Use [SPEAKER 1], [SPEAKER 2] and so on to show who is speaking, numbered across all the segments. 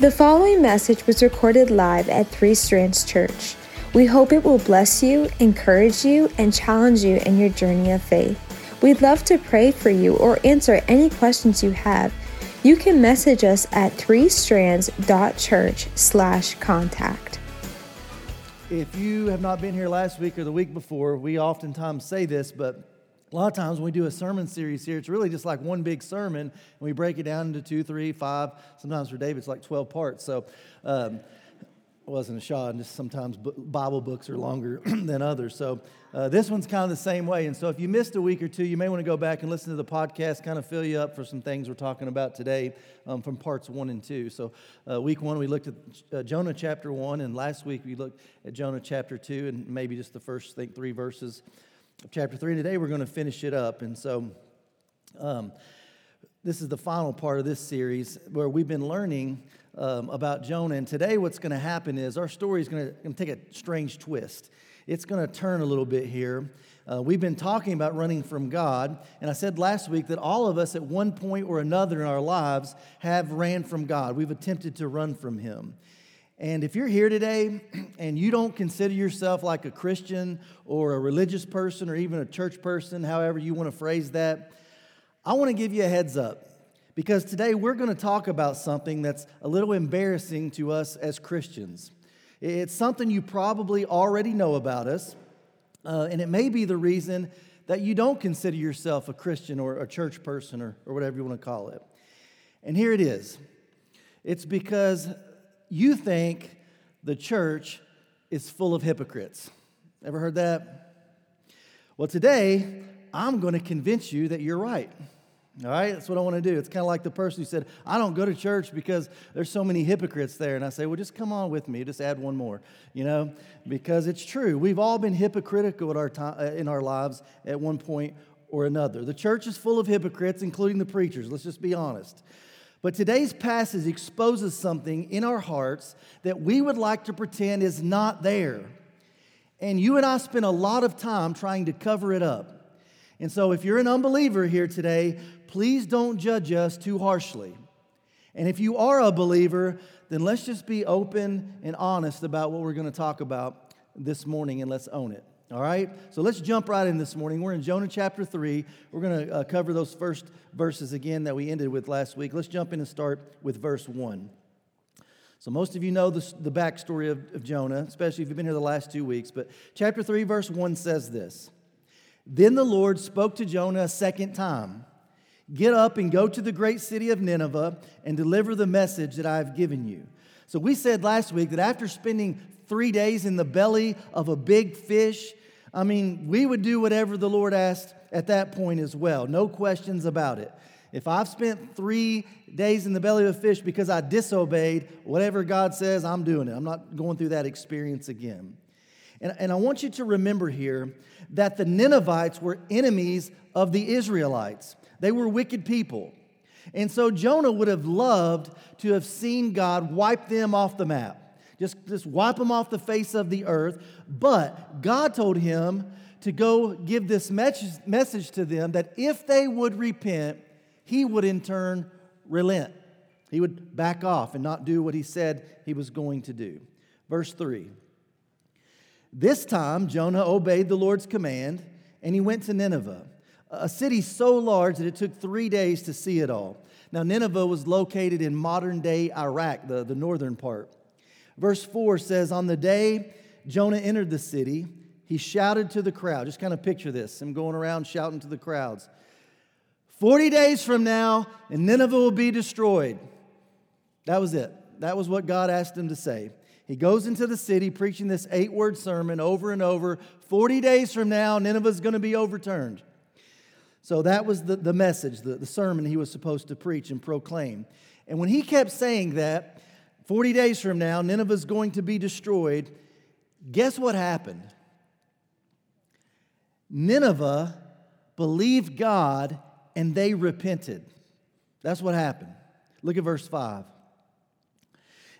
[SPEAKER 1] The following message was recorded live at Three Strands Church. We hope it will bless you, encourage you, and challenge you in your journey of faith. We'd love to pray for you or answer any questions you have. You can message us at threestrands.church slash contact.
[SPEAKER 2] If you have not been here last week or the week before, we oftentimes say this, but a lot of times when we do a sermon series here, it's really just like one big sermon, and we break it down into two, three, five. Sometimes for David, it's like 12 parts. So um, it wasn't a shot, and just sometimes Bible books are longer than others. So uh, this one's kind of the same way. And so if you missed a week or two, you may want to go back and listen to the podcast, kind of fill you up for some things we're talking about today um, from parts one and two. So uh, week one, we looked at uh, Jonah chapter one, and last week we looked at Jonah chapter two, and maybe just the first, think, three verses chapter 3. Today we're going to finish it up. And so um, this is the final part of this series where we've been learning um, about Jonah. And today what's going to happen is our story is going to take a strange twist. It's going to turn a little bit here. Uh, we've been talking about running from God, and I said last week that all of us at one point or another in our lives have ran from God. We've attempted to run from Him. And if you're here today and you don't consider yourself like a Christian or a religious person or even a church person, however you want to phrase that, I want to give you a heads up because today we're going to talk about something that's a little embarrassing to us as Christians. It's something you probably already know about us, uh, and it may be the reason that you don't consider yourself a Christian or a church person or, or whatever you want to call it. And here it is it's because you think the church is full of hypocrites. Ever heard that? Well, today, I'm going to convince you that you're right. All right, that's what I want to do. It's kind of like the person who said, I don't go to church because there's so many hypocrites there. And I say, well, just come on with me, just add one more, you know, because it's true. We've all been hypocritical our time, uh, in our lives at one point or another. The church is full of hypocrites, including the preachers. Let's just be honest. But today's passage exposes something in our hearts that we would like to pretend is not there. And you and I spend a lot of time trying to cover it up. And so, if you're an unbeliever here today, please don't judge us too harshly. And if you are a believer, then let's just be open and honest about what we're going to talk about this morning and let's own it. All right? So let's jump right in this morning. We're in Jonah chapter 3. We're going to uh, cover those first verses again that we ended with last week. Let's jump in and start with verse 1. So, most of you know the, the backstory of, of Jonah, especially if you've been here the last two weeks. But chapter 3, verse 1 says this Then the Lord spoke to Jonah a second time Get up and go to the great city of Nineveh and deliver the message that I have given you. So, we said last week that after spending three days in the belly of a big fish, I mean, we would do whatever the Lord asked at that point as well. No questions about it. If I've spent three days in the belly of a fish because I disobeyed, whatever God says, I'm doing it. I'm not going through that experience again. And, and I want you to remember here that the Ninevites were enemies of the Israelites, they were wicked people. And so Jonah would have loved to have seen God wipe them off the map. Just, just wipe them off the face of the earth. But God told him to go give this message to them that if they would repent, he would in turn relent. He would back off and not do what he said he was going to do. Verse 3 This time Jonah obeyed the Lord's command and he went to Nineveh, a city so large that it took three days to see it all. Now, Nineveh was located in modern day Iraq, the, the northern part. Verse 4 says, On the day Jonah entered the city, he shouted to the crowd. Just kind of picture this him going around shouting to the crowds 40 days from now, and Nineveh will be destroyed. That was it. That was what God asked him to say. He goes into the city preaching this eight word sermon over and over. 40 days from now, Nineveh's going to be overturned. So that was the, the message, the, the sermon he was supposed to preach and proclaim. And when he kept saying that, 40 days from now, Nineveh is going to be destroyed. Guess what happened? Nineveh believed God and they repented. That's what happened. Look at verse 5.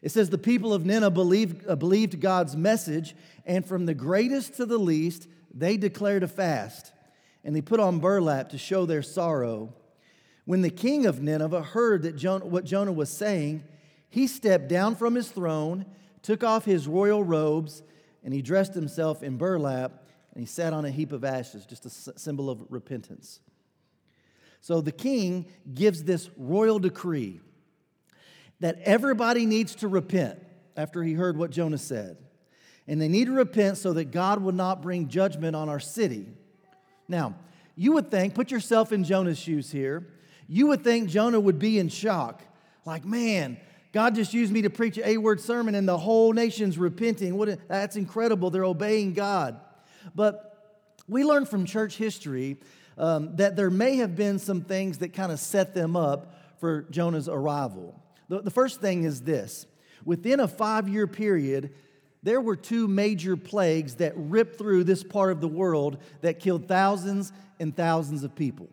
[SPEAKER 2] It says, The people of Nineveh believed, uh, believed God's message, and from the greatest to the least, they declared a fast, and they put on burlap to show their sorrow. When the king of Nineveh heard that Jonah, what Jonah was saying, he stepped down from his throne, took off his royal robes, and he dressed himself in burlap, and he sat on a heap of ashes, just a symbol of repentance. So the king gives this royal decree that everybody needs to repent after he heard what Jonah said. And they need to repent so that God will not bring judgment on our city. Now, you would think, put yourself in Jonah's shoes here, you would think Jonah would be in shock. Like, man, God just used me to preach a word sermon and the whole nation's repenting. What, that's incredible. They're obeying God. But we learn from church history um, that there may have been some things that kind of set them up for Jonah's arrival. The, the first thing is this within a five year period, there were two major plagues that ripped through this part of the world that killed thousands and thousands of people.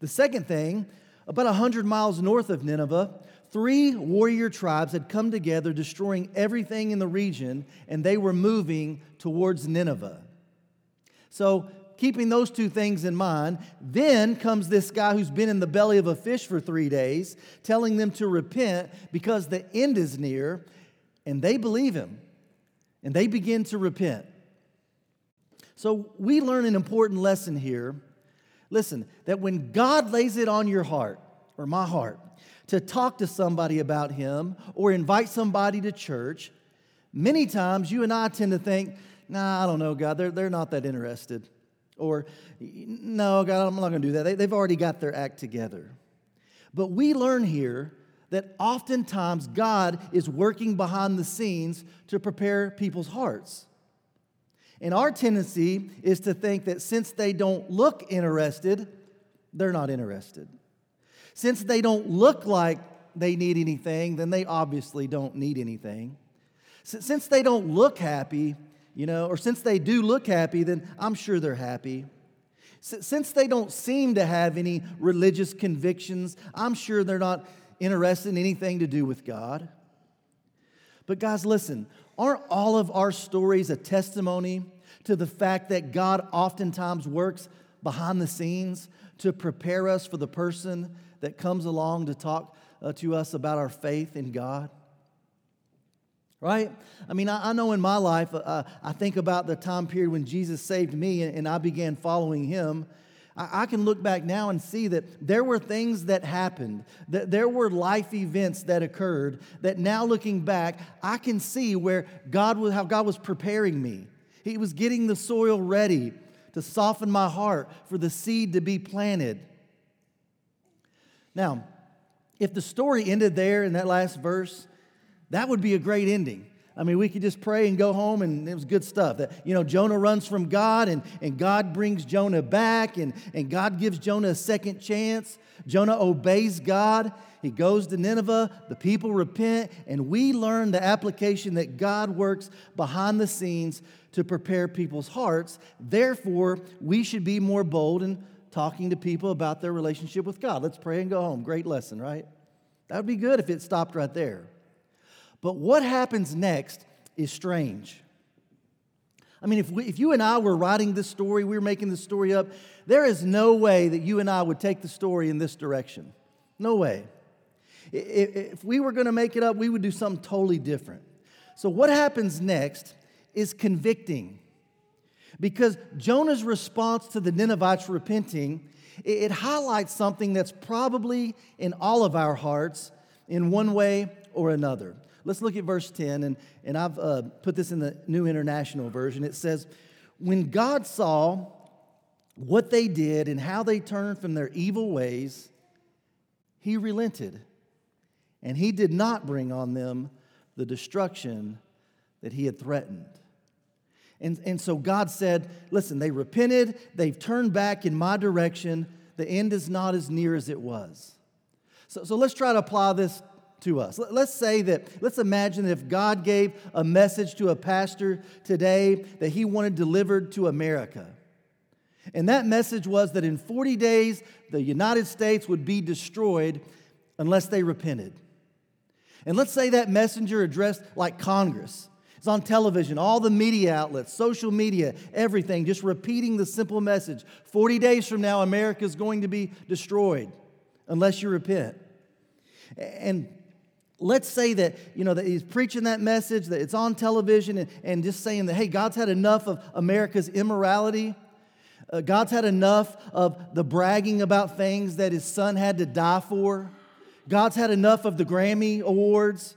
[SPEAKER 2] The second thing, about 100 miles north of Nineveh, three warrior tribes had come together, destroying everything in the region, and they were moving towards Nineveh. So, keeping those two things in mind, then comes this guy who's been in the belly of a fish for three days, telling them to repent because the end is near, and they believe him and they begin to repent. So, we learn an important lesson here. Listen, that when God lays it on your heart, or my heart, to talk to somebody about Him or invite somebody to church, many times you and I tend to think, nah, I don't know, God, they're, they're not that interested. Or, no, God, I'm not going to do that. They, they've already got their act together. But we learn here that oftentimes God is working behind the scenes to prepare people's hearts. And our tendency is to think that since they don't look interested, they're not interested. Since they don't look like they need anything, then they obviously don't need anything. Since they don't look happy, you know, or since they do look happy, then I'm sure they're happy. Since they don't seem to have any religious convictions, I'm sure they're not interested in anything to do with God. But, guys, listen, aren't all of our stories a testimony to the fact that God oftentimes works behind the scenes to prepare us for the person that comes along to talk uh, to us about our faith in God? Right? I mean, I, I know in my life, uh, I think about the time period when Jesus saved me and, and I began following him. I, can look back now and see that there were things that happened, that there were life events that occurred, that now looking back, I can see where God was, how God was preparing me. He was getting the soil ready to soften my heart for the seed to be planted. Now, if the story ended there in that last verse, that would be a great ending. I mean, we could just pray and go home, and it was good stuff. That, you know, Jonah runs from God, and, and God brings Jonah back, and, and God gives Jonah a second chance. Jonah obeys God. He goes to Nineveh. The people repent, and we learn the application that God works behind the scenes to prepare people's hearts. Therefore, we should be more bold in talking to people about their relationship with God. Let's pray and go home. Great lesson, right? That would be good if it stopped right there. But what happens next is strange. I mean, if, we, if you and I were writing this story, we were making this story up, there is no way that you and I would take the story in this direction. No way. If we were going to make it up, we would do something totally different. So, what happens next is convicting. Because Jonah's response to the Ninevites repenting, it highlights something that's probably in all of our hearts in one way or another. Let's look at verse 10, and, and I've uh, put this in the New International Version. It says, When God saw what they did and how they turned from their evil ways, he relented, and he did not bring on them the destruction that he had threatened. And, and so God said, Listen, they repented, they've turned back in my direction. The end is not as near as it was. So, so let's try to apply this to us. Let's say that, let's imagine that if God gave a message to a pastor today that he wanted delivered to America. And that message was that in 40 days, the United States would be destroyed unless they repented. And let's say that messenger addressed like Congress. It's on television, all the media outlets, social media, everything, just repeating the simple message. 40 days from now, America is going to be destroyed unless you repent. And let's say that you know that he's preaching that message that it's on television and, and just saying that hey god's had enough of america's immorality. Uh, god's had enough of the bragging about things that his son had to die for. God's had enough of the grammy awards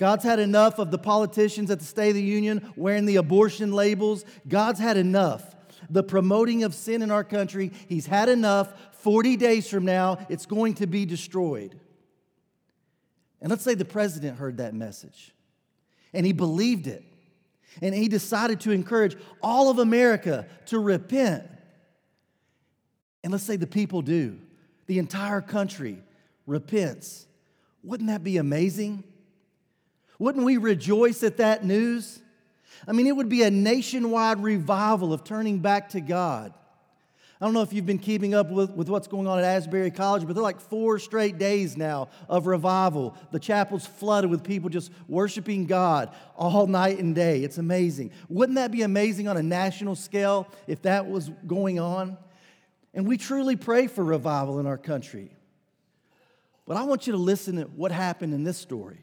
[SPEAKER 2] god's had enough of the politicians at the state of the union wearing the abortion labels god's had enough the promoting of sin in our country he's had enough 40 days from now it's going to be destroyed and let's say the president heard that message and he believed it. And he decided to encourage all of America to repent. And let's say the people do, the entire country repents. Wouldn't that be amazing? Wouldn't we rejoice at that news? I mean, it would be a nationwide revival of turning back to God. I don't know if you've been keeping up with, with what's going on at Asbury College, but they're like four straight days now of revival. The chapel's flooded with people just worshiping God all night and day. It's amazing. Wouldn't that be amazing on a national scale if that was going on? And we truly pray for revival in our country. But I want you to listen to what happened in this story.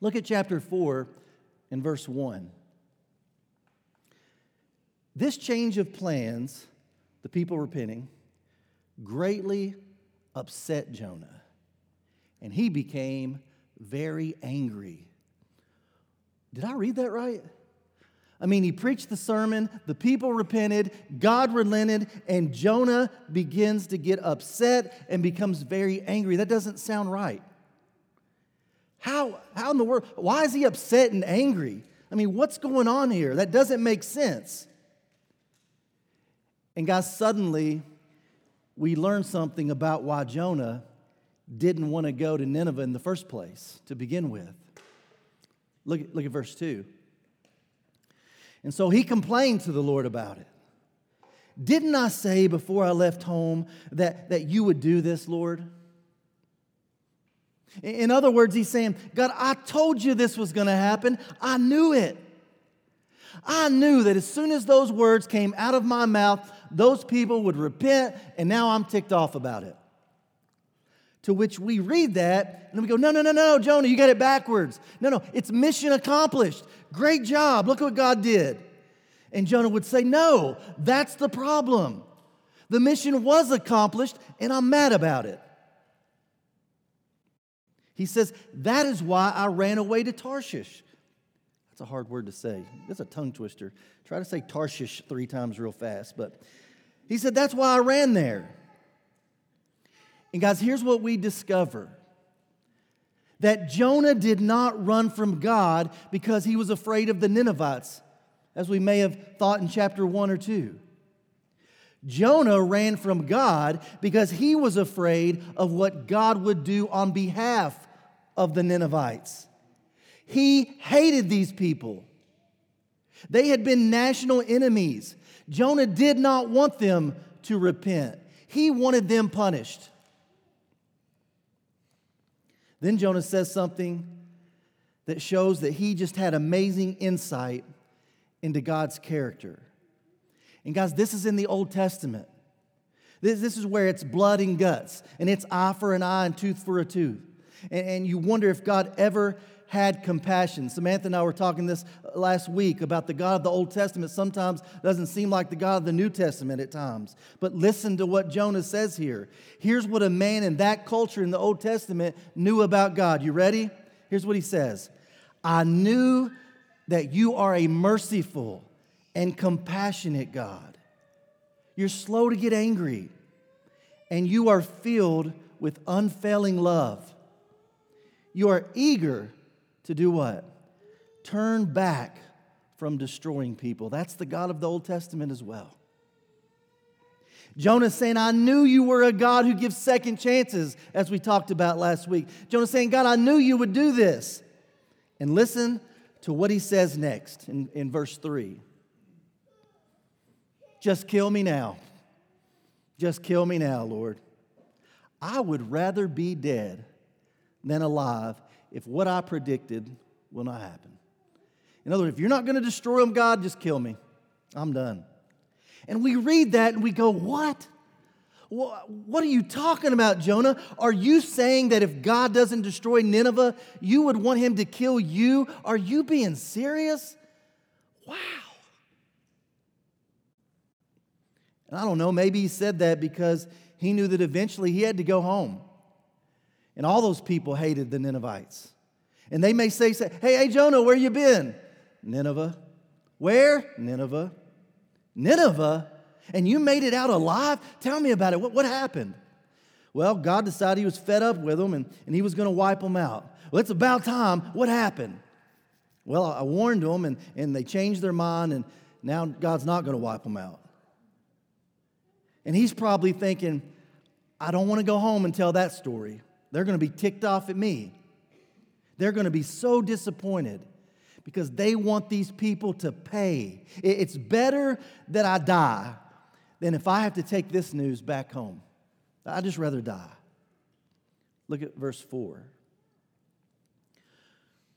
[SPEAKER 2] Look at chapter 4 and verse 1. This change of plans the people repenting, greatly upset Jonah. And he became very angry. Did I read that right? I mean, he preached the sermon, the people repented, God relented, and Jonah begins to get upset and becomes very angry. That doesn't sound right. How, how in the world? Why is he upset and angry? I mean, what's going on here? That doesn't make sense. And guys, suddenly we learn something about why Jonah didn't want to go to Nineveh in the first place to begin with. Look, look at verse 2. And so he complained to the Lord about it. Didn't I say before I left home that, that you would do this, Lord? In other words, he's saying, God, I told you this was going to happen. I knew it. I knew that as soon as those words came out of my mouth, those people would repent, and now I'm ticked off about it. To which we read that and we go, no, no, no, no, Jonah, you got it backwards. No, no, it's mission accomplished. Great job. Look what God did. And Jonah would say, no, that's the problem. The mission was accomplished, and I'm mad about it. He says, that is why I ran away to Tarshish. That's a hard word to say. That's a tongue twister. Try to say Tarshish three times real fast. But he said, That's why I ran there. And guys, here's what we discover that Jonah did not run from God because he was afraid of the Ninevites, as we may have thought in chapter 1 or 2. Jonah ran from God because he was afraid of what God would do on behalf of the Ninevites. He hated these people. They had been national enemies. Jonah did not want them to repent, he wanted them punished. Then Jonah says something that shows that he just had amazing insight into God's character. And guys, this is in the Old Testament. This, this is where it's blood and guts, and it's eye for an eye and tooth for a tooth. And, and you wonder if God ever had compassion. Samantha and I were talking this last week about the God of the Old Testament sometimes doesn't seem like the God of the New Testament at times. But listen to what Jonah says here. Here's what a man in that culture in the Old Testament knew about God. You ready? Here's what he says I knew that you are a merciful and compassionate God. You're slow to get angry, and you are filled with unfailing love. You are eager to do what? Turn back from destroying people. That's the God of the Old Testament as well. Jonah saying, I knew you were a God who gives second chances, as we talked about last week. Jonah saying, God, I knew you would do this. And listen to what he says next in, in verse 3. Just kill me now. Just kill me now, Lord. I would rather be dead than alive if what I predicted will not happen. In other words, if you're not going to destroy them, God, just kill me. I'm done. And we read that and we go, What? What are you talking about, Jonah? Are you saying that if God doesn't destroy Nineveh, you would want him to kill you? Are you being serious? Wow. And I don't know, maybe he said that because he knew that eventually he had to go home. And all those people hated the Ninevites. And they may say, say hey, hey, Jonah, where you been? Nineveh. Where? Nineveh. Nineveh? And you made it out alive? Tell me about it. What, what happened? Well, God decided he was fed up with them and, and he was going to wipe them out. Well, it's about time. What happened? Well, I warned them and, and they changed their mind, and now God's not going to wipe them out. And he's probably thinking, I don't want to go home and tell that story. They're going to be ticked off at me. They're going to be so disappointed because they want these people to pay. It's better that I die than if I have to take this news back home. I'd just rather die. Look at verse 4.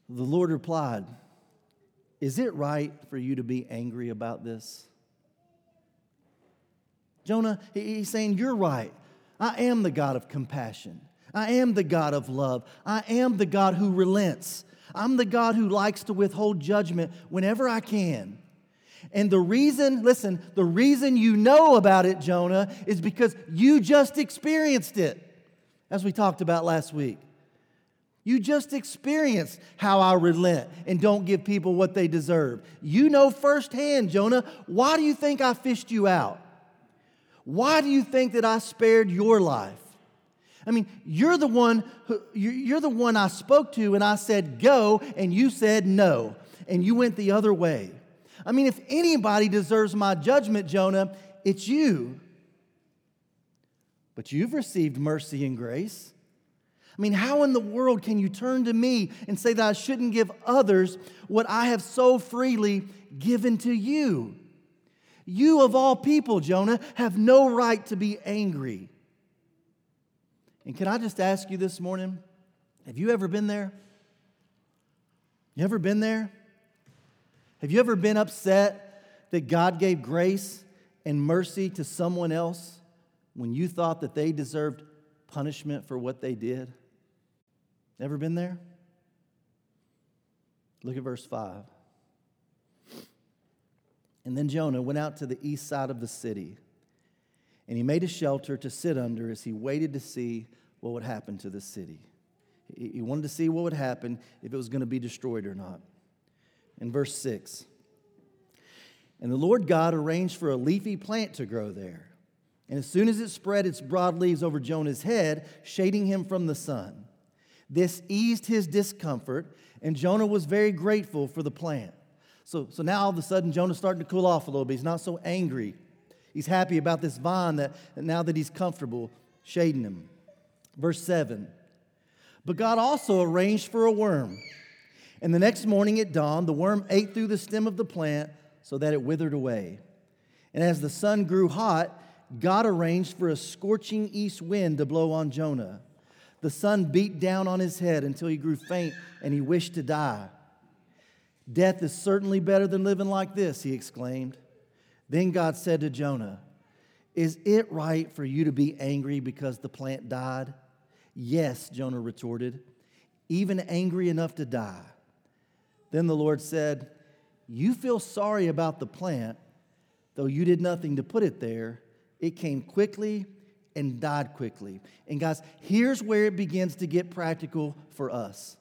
[SPEAKER 2] The Lord replied, Is it right for you to be angry about this? Jonah, he's saying, You're right. I am the God of compassion. I am the God of love. I am the God who relents. I'm the God who likes to withhold judgment whenever I can. And the reason, listen, the reason you know about it, Jonah, is because you just experienced it, as we talked about last week. You just experienced how I relent and don't give people what they deserve. You know firsthand, Jonah. Why do you think I fished you out? Why do you think that I spared your life? I mean, you're the one who, you're the one I spoke to and I said go and you said no and you went the other way. I mean, if anybody deserves my judgment, Jonah, it's you. But you've received mercy and grace. I mean, how in the world can you turn to me and say that I shouldn't give others what I have so freely given to you? You, of all people, Jonah, have no right to be angry. And can I just ask you this morning have you ever been there? You ever been there? Have you ever been upset that God gave grace and mercy to someone else when you thought that they deserved punishment for what they did? Ever been there? Look at verse 5. And then Jonah went out to the east side of the city, and he made a shelter to sit under as he waited to see what would happen to the city. He wanted to see what would happen if it was going to be destroyed or not. In verse 6, and the Lord God arranged for a leafy plant to grow there. And as soon as it spread its broad leaves over Jonah's head, shading him from the sun, this eased his discomfort, and Jonah was very grateful for the plant. So, so now all of a sudden, Jonah's starting to cool off a little bit. He's not so angry. He's happy about this vine that, now that he's comfortable shading him. Verse 7 But God also arranged for a worm. And the next morning at dawn, the worm ate through the stem of the plant so that it withered away. And as the sun grew hot, God arranged for a scorching east wind to blow on Jonah. The sun beat down on his head until he grew faint and he wished to die. Death is certainly better than living like this, he exclaimed. Then God said to Jonah, Is it right for you to be angry because the plant died? Yes, Jonah retorted, even angry enough to die. Then the Lord said, You feel sorry about the plant, though you did nothing to put it there. It came quickly and died quickly. And guys, here's where it begins to get practical for us.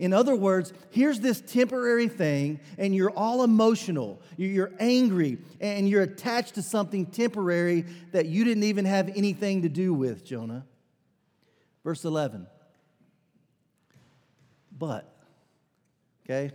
[SPEAKER 2] In other words, here's this temporary thing, and you're all emotional. You're angry, and you're attached to something temporary that you didn't even have anything to do with, Jonah. Verse 11. But, okay,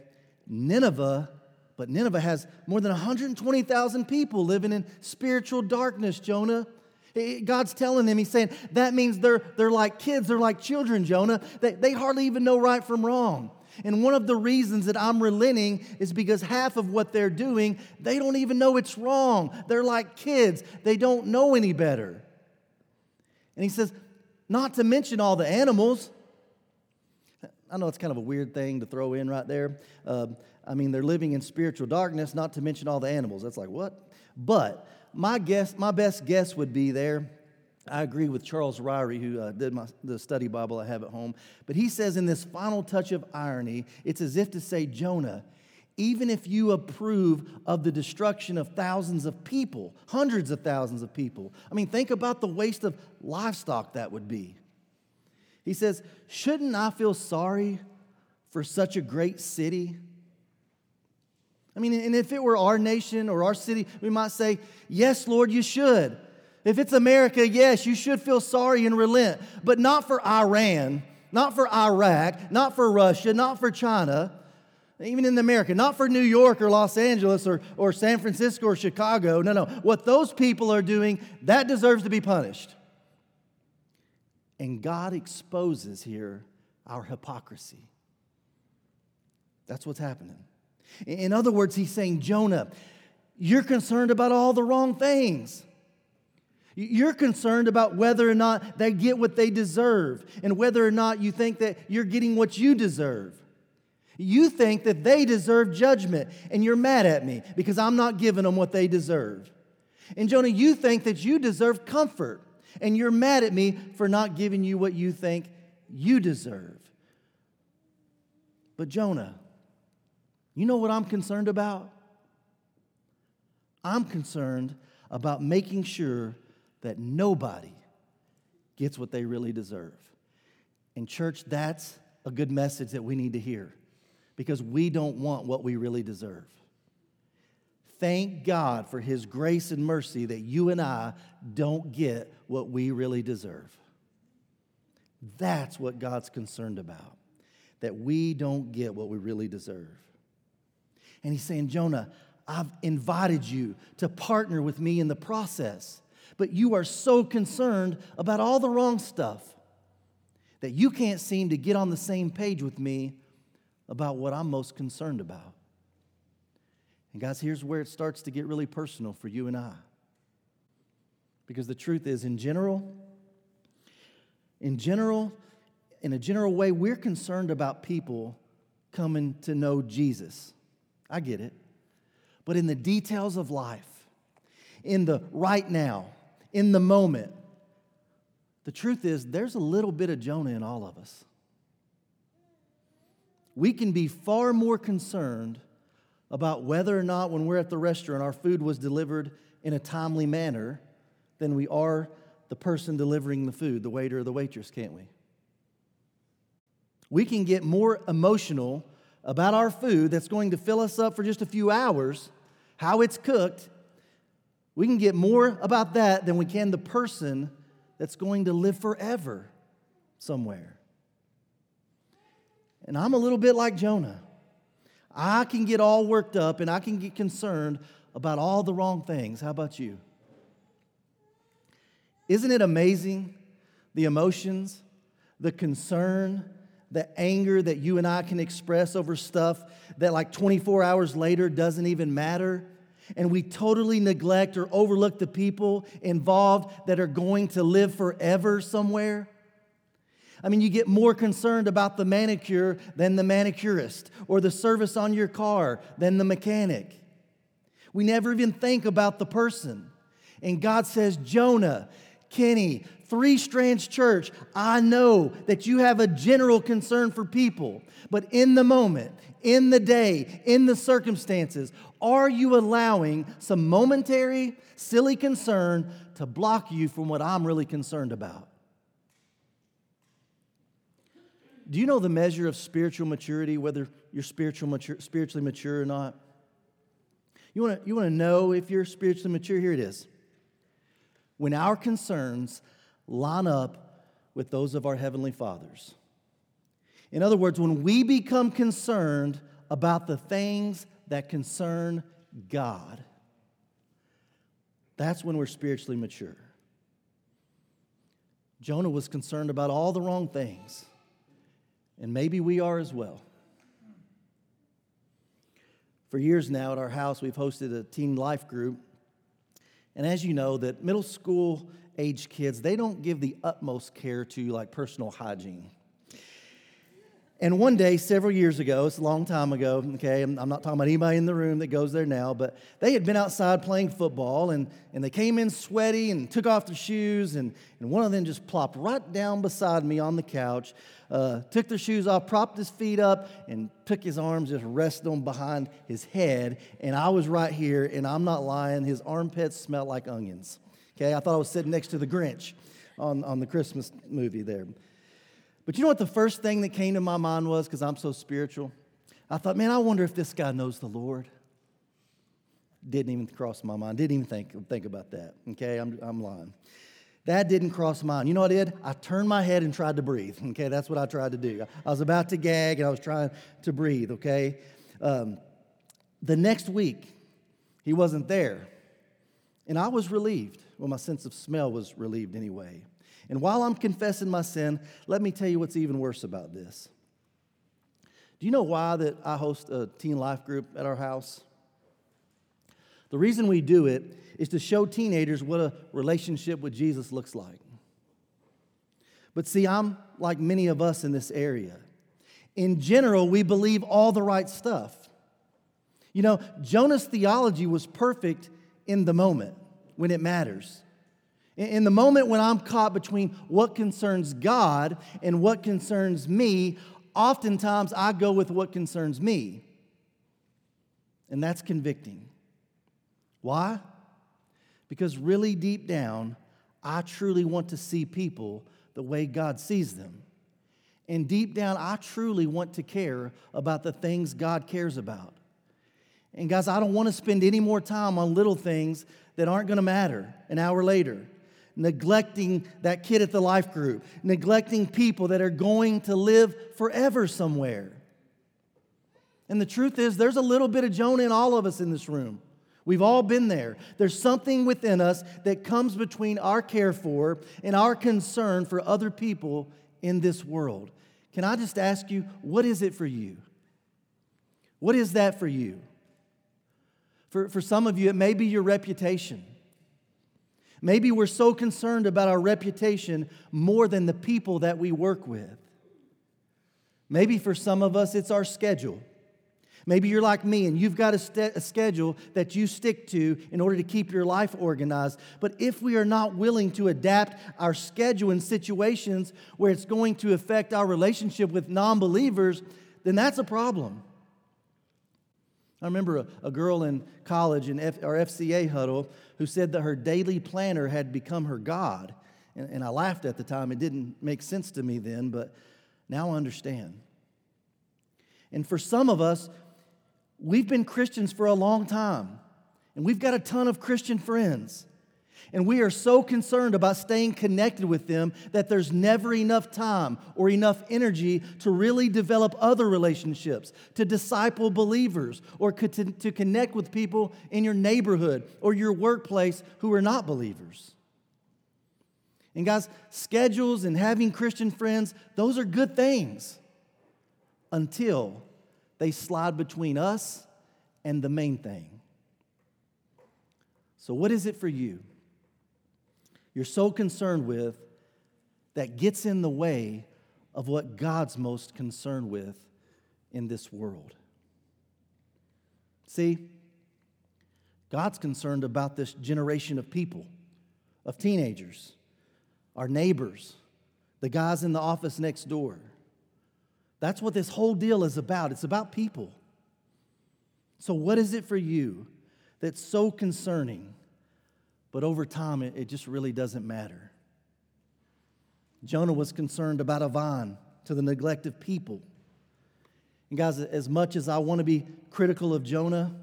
[SPEAKER 2] Nineveh, but Nineveh has more than 120,000 people living in spiritual darkness, Jonah. God's telling them, He's saying, that means they're, they're like kids, they're like children, Jonah. They, they hardly even know right from wrong. And one of the reasons that I'm relenting is because half of what they're doing, they don't even know it's wrong. They're like kids, they don't know any better. And He says, not to mention all the animals. I know it's kind of a weird thing to throw in right there. Uh, I mean, they're living in spiritual darkness, not to mention all the animals. That's like, what? But my guess, my best guess would be there I agree with Charles Ryrie, who uh, did my, the study Bible I have at home. But he says in this final touch of irony, it's as if to say, Jonah, even if you approve of the destruction of thousands of people, hundreds of thousands of people, I mean, think about the waste of livestock that would be. He says, Shouldn't I feel sorry for such a great city? I mean, and if it were our nation or our city, we might say, Yes, Lord, you should. If it's America, yes, you should feel sorry and relent, but not for Iran, not for Iraq, not for Russia, not for China, even in America, not for New York or Los Angeles or, or San Francisco or Chicago. No, no. What those people are doing, that deserves to be punished. And God exposes here our hypocrisy. That's what's happening. In other words, he's saying, Jonah, you're concerned about all the wrong things. You're concerned about whether or not they get what they deserve and whether or not you think that you're getting what you deserve. You think that they deserve judgment and you're mad at me because I'm not giving them what they deserve. And Jonah, you think that you deserve comfort and you're mad at me for not giving you what you think you deserve. But Jonah, you know what I'm concerned about? I'm concerned about making sure that nobody gets what they really deserve. And, church, that's a good message that we need to hear because we don't want what we really deserve. Thank God for His grace and mercy that you and I don't get what we really deserve. That's what God's concerned about, that we don't get what we really deserve. And He's saying, Jonah, I've invited you to partner with me in the process but you are so concerned about all the wrong stuff that you can't seem to get on the same page with me about what I'm most concerned about. And, guys, here's where it starts to get really personal for you and I. Because the truth is, in general, in general, in a general way, we're concerned about people coming to know Jesus. I get it. But in the details of life, in the right now, in the moment. The truth is, there's a little bit of Jonah in all of us. We can be far more concerned about whether or not, when we're at the restaurant, our food was delivered in a timely manner than we are the person delivering the food, the waiter or the waitress, can't we? We can get more emotional about our food that's going to fill us up for just a few hours, how it's cooked, we can get more about that than we can the person that's going to live forever somewhere. And I'm a little bit like Jonah. I can get all worked up and I can get concerned about all the wrong things. How about you? Isn't it amazing the emotions, the concern, the anger that you and I can express over stuff that, like 24 hours later, doesn't even matter? and we totally neglect or overlook the people involved that are going to live forever somewhere? I mean, you get more concerned about the manicure than the manicurist, or the service on your car than the mechanic. We never even think about the person. And God says, Jonah, Kenny, Three Strands Church, I know that you have a general concern for people, but in the moment, in the day, in the circumstances, are you allowing some momentary, silly concern to block you from what I'm really concerned about? Do you know the measure of spiritual maturity, whether you're spiritual mature, spiritually mature or not? You want to you wanna know if you're spiritually mature? Here it is. When our concerns line up with those of our Heavenly Fathers. In other words, when we become concerned about the things that concern God, that's when we're spiritually mature. Jonah was concerned about all the wrong things, and maybe we are as well. For years now at our house, we've hosted a teen life group. And as you know, that middle school age kids, they don't give the utmost care to like personal hygiene. And one day, several years ago, it's a long time ago, okay, I'm, I'm, not talking about anybody in the room that goes there now, but they had been outside playing football and, and they came in sweaty and took off their shoes, and, and one of them just plopped right down beside me on the couch, uh, took their shoes off, propped his feet up, and took his arms, just rested them behind his head. And I was right here, and I'm not lying, his armpits smelled like onions. Okay, I thought I was sitting next to the Grinch on, on the Christmas movie there. But you know what the first thing that came to my mind was because I'm so spiritual? I thought, man, I wonder if this guy knows the Lord. Didn't even cross my mind. Didn't even think, think about that. Okay, I'm, I'm lying. That didn't cross my mind. You know what I did? I turned my head and tried to breathe. Okay, that's what I tried to do. I was about to gag and I was trying to breathe. Okay. Um, the next week, he wasn't there. And I was relieved. Well, my sense of smell was relieved anyway. And while I'm confessing my sin, let me tell you what's even worse about this. Do you know why that I host a teen life group at our house? The reason we do it is to show teenagers what a relationship with Jesus looks like. But see, I'm like many of us in this area. In general, we believe all the right stuff. You know, Jonah's theology was perfect in the moment when it matters. In the moment when I'm caught between what concerns God and what concerns me, oftentimes I go with what concerns me. And that's convicting. Why? Because really deep down, I truly want to see people the way God sees them. And deep down, I truly want to care about the things God cares about. And guys, I don't want to spend any more time on little things that aren't going to matter an hour later neglecting that kid at the life group, neglecting people that are going to live forever somewhere. And the truth is, there's a little bit of Jonah in all of us in this room. We've all been there. There's something within us that comes between our care for and our concern for other people in this world. Can I just ask you, what is it for you? What is that for you? For, for some of you, it may be your reputation. Maybe we're so concerned about our reputation more than the people that we work with. Maybe for some of us, it's our schedule. Maybe you're like me and you've got a, st- a, schedule that you stick to in order to keep your life organized. But if we are not willing to adapt our schedule in situations where it's going to affect our relationship with non believers, then that's a problem. I remember a, a girl in college in F, our FCA huddle who said that her daily planner had become her God. And, and I laughed at the time. It didn't make sense to me then, but now I understand. And for some of us, we've been Christians for a long time, and we've got a ton of Christian friends. And we are so concerned about staying connected with them that there's never enough time or enough energy to really develop other relationships, to disciple believers, or to, connect with people in your neighborhood or your workplace who are not believers. And guys, schedules and having Christian friends, those are good things until they slide between us and the main thing. So, what is it for you? You're so concerned with that gets in the way of what God's most concerned with in this world. See, God's concerned about this generation of people, of teenagers, our neighbors, the guys in the office next door. That's what this whole deal is about. It's about people. So, what is it for you that's so concerning but over time, it, it just really doesn't matter. Jonah was concerned about a vine to the neglect of people. And guys, as much as I want to be critical of Jonah,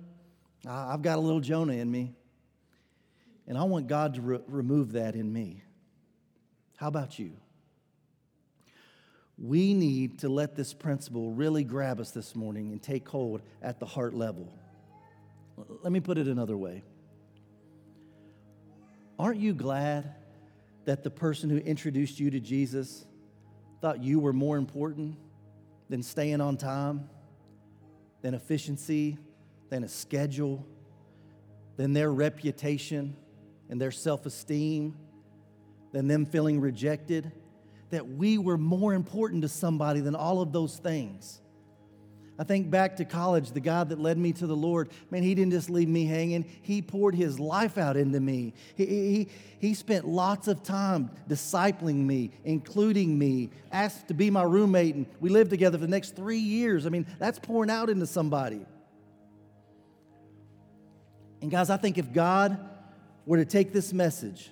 [SPEAKER 2] I've got a little Jonah in me. And I want God to re- remove that in me. How about you? We need to let this principle really grab us this morning and take hold at the heart level. Let me put it another way. Aren't you glad that the person who introduced you to Jesus thought you were more important than staying on time, than efficiency, than a schedule, than their reputation and their self esteem, than them feeling rejected? that we were more important to somebody than all of those things. I think back to college, the God that led me to the Lord, man, he didn't just leave me hanging. He poured his life out into me. He, he, he spent lots of time discipling me, including me, asked to be my roommate, and we lived together for the next three years. I mean, that's pouring out into somebody. And guys, I think if God were to take this message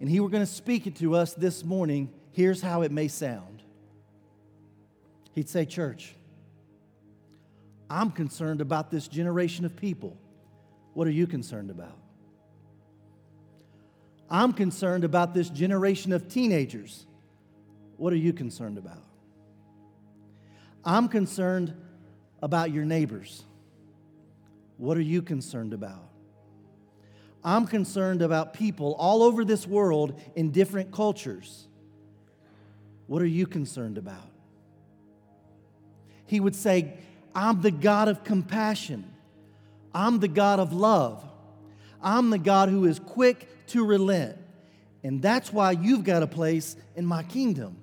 [SPEAKER 2] and He were going to speak it to us this morning, here's how it may sound He'd say, Church, I'm concerned about this generation of people. What are you concerned about? I'm concerned about this generation of teenagers. What are you concerned about? I'm concerned about your neighbors. What are you concerned about? I'm concerned about people all over this world in different cultures. What are you concerned about? He would say, I'm the God of compassion. I'm the God of love. I'm the God who is quick to relent. And that's why you've got a place in my kingdom.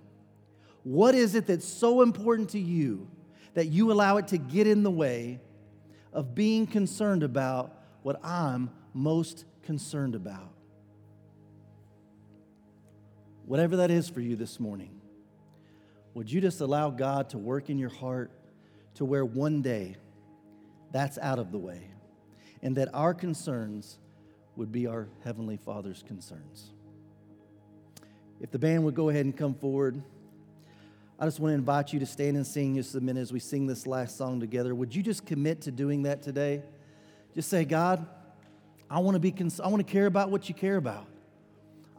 [SPEAKER 2] What is it that's so important to you that you allow it to get in the way of being concerned about what I'm most concerned about. Whatever that is for you this morning, would you just allow God to work in your heart to where one day that's out of the way and that our concerns would be our Heavenly Father's concerns? If the band would go ahead and come forward. I just want to invite you to stand and sing just a minute as we sing this last song together. Would you just commit to doing that today? Just say, God, I want to be cons- I want to care about what you care about.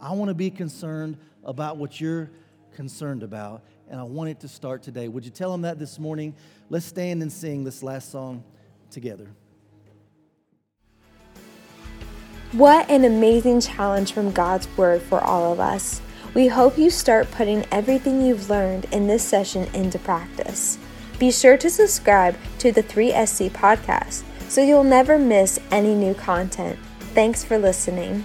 [SPEAKER 2] I want to be concerned about what you're concerned about, and I want it to start today. Would you tell him that this morning? Let's stand and sing this last song together.
[SPEAKER 1] What an amazing challenge from God's Word for all of us. We hope you start putting everything you've learned in this session into practice. Be sure to subscribe to the 3SC podcast so you'll never miss any new content. Thanks for listening.